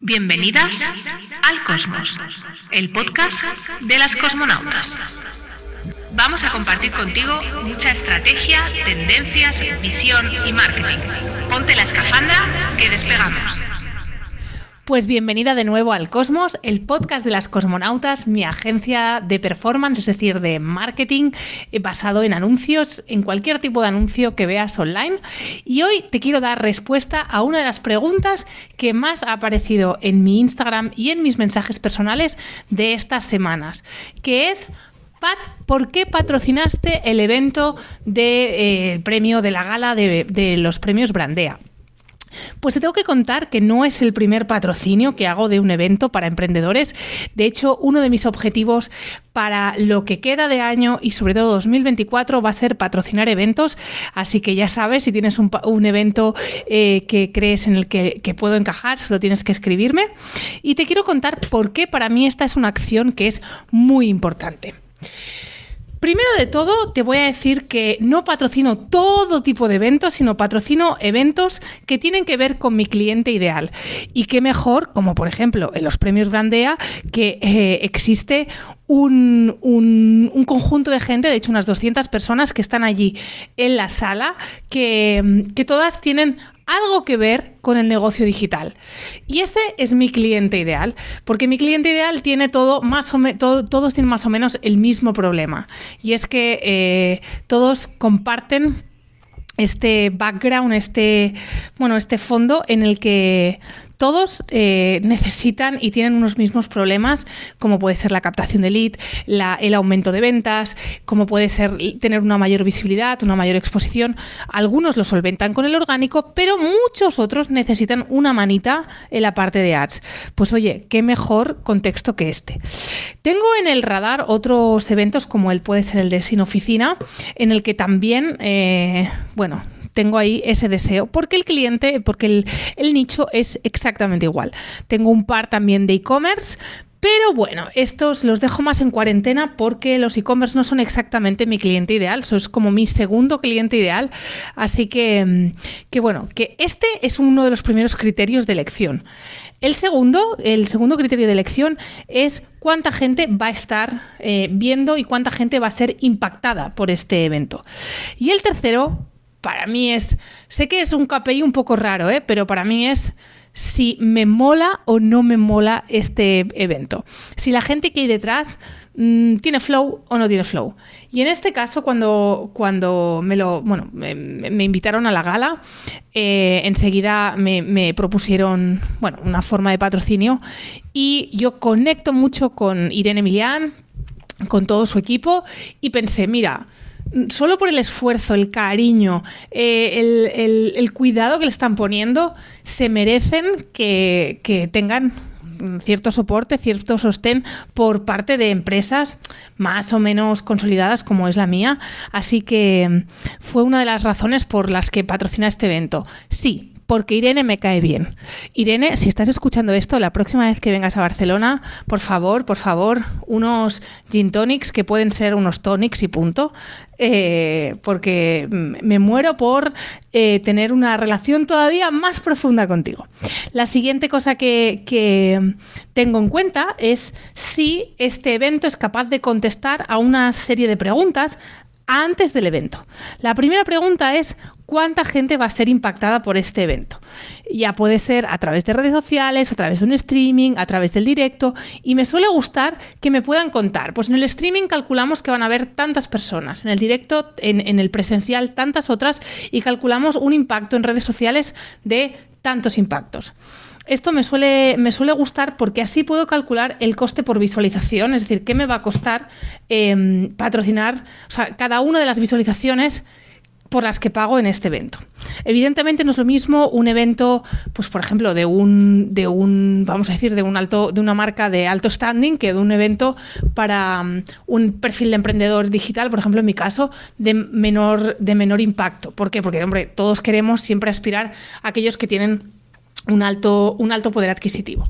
Bienvenidas al Cosmos, el podcast de las cosmonautas. Vamos a compartir contigo mucha estrategia, tendencias, visión y marketing. Ponte la escafandra que despegamos. Pues bienvenida de nuevo al Cosmos, el podcast de las cosmonautas, mi agencia de performance, es decir, de marketing eh, basado en anuncios, en cualquier tipo de anuncio que veas online. Y hoy te quiero dar respuesta a una de las preguntas que más ha aparecido en mi Instagram y en mis mensajes personales de estas semanas, que es Pat, ¿por qué patrocinaste el evento del de, eh, premio de la gala de los premios Brandea? Pues te tengo que contar que no es el primer patrocinio que hago de un evento para emprendedores. De hecho, uno de mis objetivos para lo que queda de año y sobre todo 2024 va a ser patrocinar eventos. Así que ya sabes, si tienes un, evento eh, que crees en el que, que puedo encajar, solo tienes que escribirme. Y te quiero contar por qué para mí esta es una acción que es muy importante. Primero de todo, te voy a decir que no patrocino todo tipo de eventos, sino patrocino eventos que tienen que ver con mi cliente ideal. Y qué mejor, como por ejemplo en los premios Brandea, que eh, existe un, un, conjunto de gente, de hecho unas 200 personas que están allí en la sala, que, que todas tienen algo que ver con el negocio digital. Y ese es mi cliente ideal, porque mi cliente ideal tiene todo, más o menos, todos tienen más o menos el mismo problema. Y es que eh, todos comparten este background, este, bueno, este fondo en el que todos eh, necesitan y tienen unos mismos problemas, como puede ser la captación de lead, el aumento de ventas, como puede ser tener una mayor visibilidad, una mayor exposición. Algunos lo solventan con el orgánico, pero muchos otros necesitan una manita en la parte de ads. Pues oye, qué mejor contexto que este. Tengo en el radar otros eventos como el puede ser el de Sin Oficina, en el que también, eh, bueno, tengo ahí ese deseo, porque el cliente, porque el, nicho es exactamente igual. Tengo un par también de e-commerce, pero bueno, estos los dejo más en cuarentena porque los e-commerce no son exactamente mi cliente ideal, eso es como mi segundo cliente ideal. Así que, mm, que bueno, que este es uno de los primeros criterios de elección. El segundo, el segundo criterio de elección es cuánta gente va a estar eh, viendo y cuánta gente va a ser impactada por este evento. Y el tercero, para mí es, sé que es un KPI un poco raro, ¿eh? pero para mí es si me mola o no me mola este evento. Si la gente que hay detrás mm, tiene flow o no tiene flow. Y en este caso, cuando, cuando me lo. Bueno, me, invitaron a la gala, eh, enseguida me, me, propusieron bueno, una forma de patrocinio. Y yo conecto mucho con Irene Emilián, con todo su equipo, y pensé, mira solo por el esfuerzo, el cariño, eh, el, cuidado que le están poniendo, se merecen que, tengan cierto soporte, cierto sostén por parte de empresas más o menos consolidadas como es la mía. Así que mm, fue una de las razones por las que patrocina este evento. Sí, porque Irene me cae bien. Irene, si estás escuchando esto, la próxima vez que vengas a Barcelona, por favor, por favor, unos gin tonics que pueden ser unos tonics y punto, eh, porque me muero por eh, tener una relación todavía más profunda contigo. La siguiente cosa que, que tengo en cuenta es si este evento es capaz de contestar a una serie de preguntas antes del evento. La primera pregunta es cuánta gente va a ser impactada por este evento. Ya puede ser a través de redes sociales, a través de un streaming, a través del directo, y me suele gustar que me puedan contar. Pues en el streaming calculamos que van a haber tantas personas, en el directo, en, el presencial, tantas otras, y calculamos un impacto en redes sociales de tantos impactos. Esto me suele, me suele gustar porque así puedo calcular el coste por visualización, es decir, qué me va a costar em, patrocinar, cada una de las visualizaciones por las que pago en este evento. Evidentemente no es lo mismo un evento, pues por ejemplo, de un, de un, vamos a decir, de un alto, de una marca de alto standing que de un evento para um, un perfil de emprendedor digital, por ejemplo, en mi caso, de menor, de menor impacto. ¿Por qué? Porque, hombre, todos queremos siempre aspirar a aquellos que tienen un alto, un alto poder adquisitivo.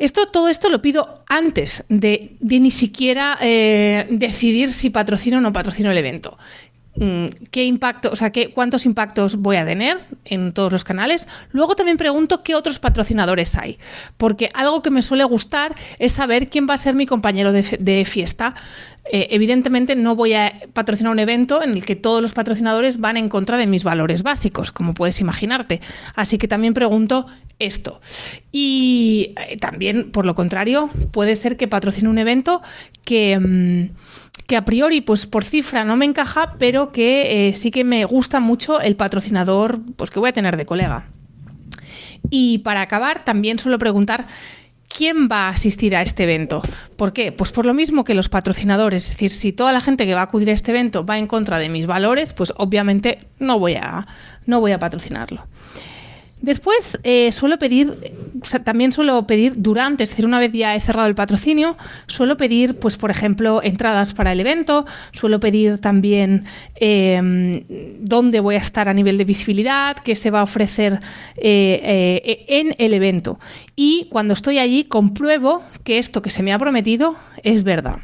Esto, todo esto lo pido antes de, ni siquiera eh, decidir si patrocino o no patrocino el evento. Mm, qué impacto, o sea, qué, cuántos impactos voy a tener en todos los canales. Luego también pregunto qué otros patrocinadores hay, porque algo que me suele gustar es saber quién va a ser mi compañero de, fiesta. Eh, evidentemente no voy a patrocinar un evento en el que todos los patrocinadores van en contra de mis valores básicos, como puedes imaginarte. Así que también pregunto esto. Y eh, también, por lo contrario, puede ser que patrocine un evento que... Mm, que a priori, pues por cifra no me encaja, pero que eh, sí que me gusta mucho el patrocinador pues, que voy a tener de colega. Y para acabar, también suelo preguntar ¿quién va a asistir a este evento? ¿Por qué? Pues por lo mismo que los patrocinadores, es decir, si toda la gente que va a acudir a este evento va en contra de mis valores, pues obviamente no voy a, no voy a patrocinarlo. Después eh, suelo pedir, también suelo pedir durante, es decir, una vez ya he cerrado el patrocinio, suelo pedir, pues por ejemplo, entradas para el evento, suelo pedir también em, dónde voy a estar a nivel de visibilidad, qué se va a ofrecer eh, eh, en el evento. Y cuando estoy allí compruebo que esto que se me ha prometido es verdad.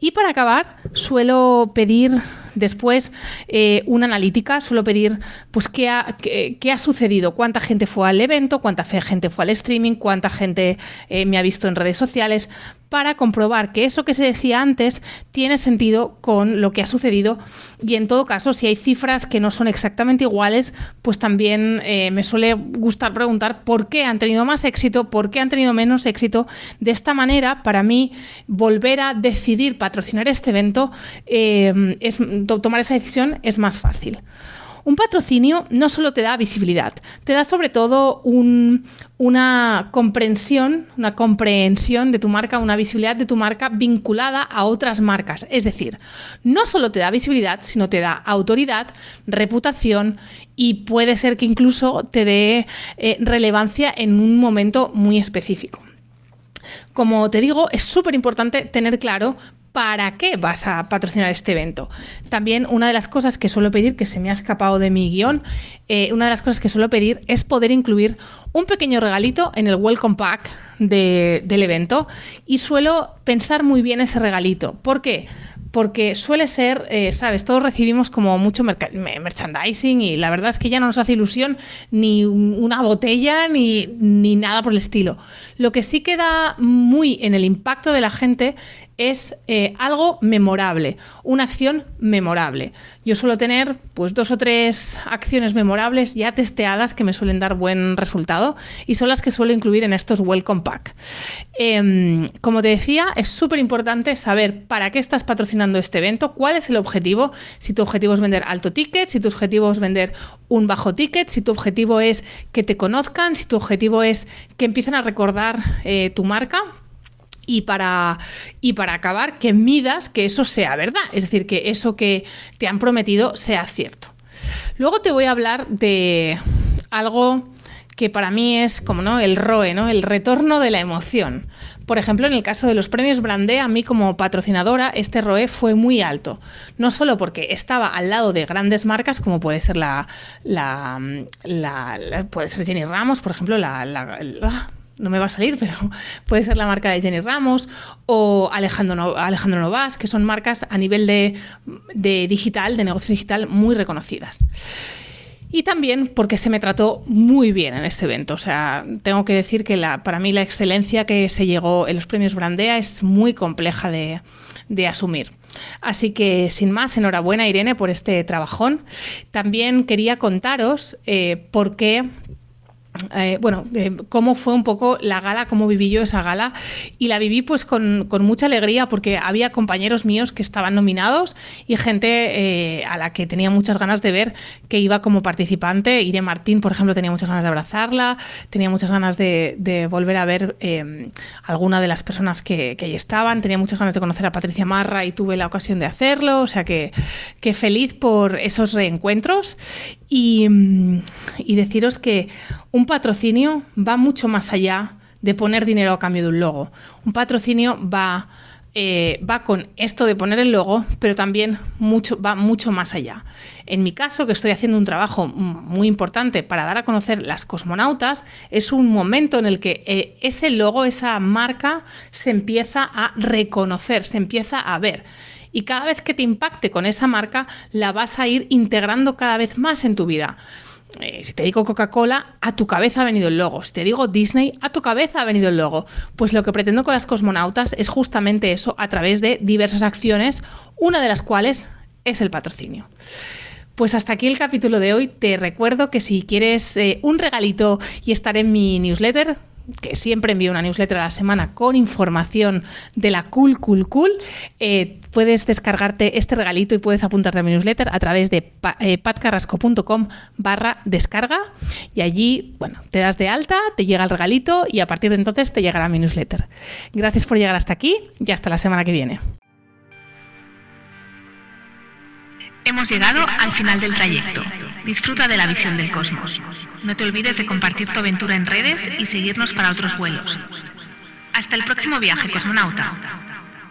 Y para acabar, suelo pedir después eh, una analítica, suelo pedir pues qué ha, qué, ha, sucedido, cuánta gente fue al evento, cuánta gente fue al streaming, cuánta gente eh, me ha visto en redes sociales, para comprobar que eso que se decía antes tiene sentido con lo que ha sucedido y en todo caso si hay cifras que no son exactamente iguales, pues también eh, me suele gustar preguntar por qué han tenido más éxito, por qué han tenido menos éxito. De esta manera, para mí, volver a decidir patrocinar este evento, eh, es, tomar esa decisión es más fácil. Un patrocinio no solo te da visibilidad, te da sobre todo una comprensión, una comprensión de tu marca, una visibilidad de tu marca vinculada a otras marcas. Es decir, no solo te da visibilidad, sino te da autoridad, reputación y puede ser que incluso te dé eh, relevancia en un momento muy específico. Como te digo, es súper importante tener claro ¿para qué vas a patrocinar este evento? También una de las cosas que suelo pedir, que se me ha escapado de mi guion, eh, una de las cosas que suelo pedir es poder incluir un pequeño regalito en el Welcome Pack del evento y suelo pensar muy bien ese regalito. ¿Por qué? porque suele ser, eh, sabes, todos recibimos como mucho merchandising y la verdad es que ya no nos hace ilusión ni una botella ni, ni, nada por el estilo. Lo que sí queda muy en el impacto de la gente es eh, algo memorable, una acción memorable. Yo suelo tener pues dos o tres acciones memorables ya testeadas que me suelen dar buen resultado y son las que suelo incluir en estos Welcome Pack. Em, como te decía, es súper importante saber para qué estás patrocinando este evento, cuál es el objetivo, si tu objetivo es vender alto ticket, si tu objetivo es vender un bajo ticket, si tu objetivo es que te conozcan, si tu objetivo es que empiecen a recordar eh, tu marca, y para, y para acabar, que midas que eso sea verdad, es decir, que eso que te han prometido sea cierto. Luego te voy a hablar de algo que para mí es como no el ROE, ¿no? El retorno de la emoción. Por ejemplo, en el caso de los premios Brandé, a mí como patrocinadora, este ROE fue muy alto. No solo porque estaba al lado de grandes marcas, como puede ser la, la, puede ser Jenny Ramos, por ejemplo, la, no me va a salir, pero puede ser la marca de Jenny Ramos o Alejandro, Alejandro Novas, que son marcas a nivel de, digital, de negocio digital, muy reconocidas. Y también porque se me trató muy bien en este evento. O sea, tengo que decir que la, para mí la excelencia que se llegó en los premios Brandea es muy compleja de, asumir. Así que, sin más, enhorabuena Irene por este trabajón. También quería contaros eh, por qué eh, bueno, eh, cómo fue un poco la gala, cómo viví yo esa gala. Y la viví pues con, mucha alegría porque había compañeros míos que estaban nominados y gente eh, a la que tenía muchas ganas de ver que iba como participante. Irene Martín, por ejemplo, tenía muchas ganas de abrazarla, tenía muchas ganas de, volver a ver alguna de las personas que, que, allí estaban, tenía muchas ganas de conocer a Patricia Marra y tuve la ocasión de hacerlo. O sea que, que feliz por esos reencuentros y, y deciros que un patrocinio va mucho más allá de poner dinero a cambio de un logo. Un patrocinio va, eh, va con esto de poner el logo, pero también mucho, va mucho más allá. En mi caso, que estoy haciendo un trabajo muy importante para dar a conocer las cosmonautas, es un momento en el que eh, ese logo, esa marca, se empieza a reconocer, se empieza a ver. Y cada vez que te impacte con esa marca, la vas a ir integrando cada vez más en tu vida. Eh, si te digo Coca-Cola, a tu cabeza ha venido el logo. Si te digo Disney, a tu cabeza ha venido el logo. Pues lo que pretendo con las cosmonautas es justamente eso a través de diversas acciones, una de las cuales es el patrocinio. Pues hasta aquí el capítulo de hoy. Te recuerdo que si quieres eh, un regalito y estar en mi newsletter, que siempre envío una newsletter a la semana con información de la Cool Cool Cool, eh, puedes descargarte este regalito y puedes apuntarte a mi newsletter a través de eh, patcarrasco.com barra descarga y allí, bueno, te das de alta, te llega el regalito y a partir de entonces te llegará mi newsletter. Gracias por llegar hasta aquí y hasta la semana que viene. Hemos llegado al final del trayecto. Disfruta de la visión del cosmos. No te olvides de compartir tu aventura en redes y seguirnos para otros vuelos. Hasta el próximo viaje, cosmonauta.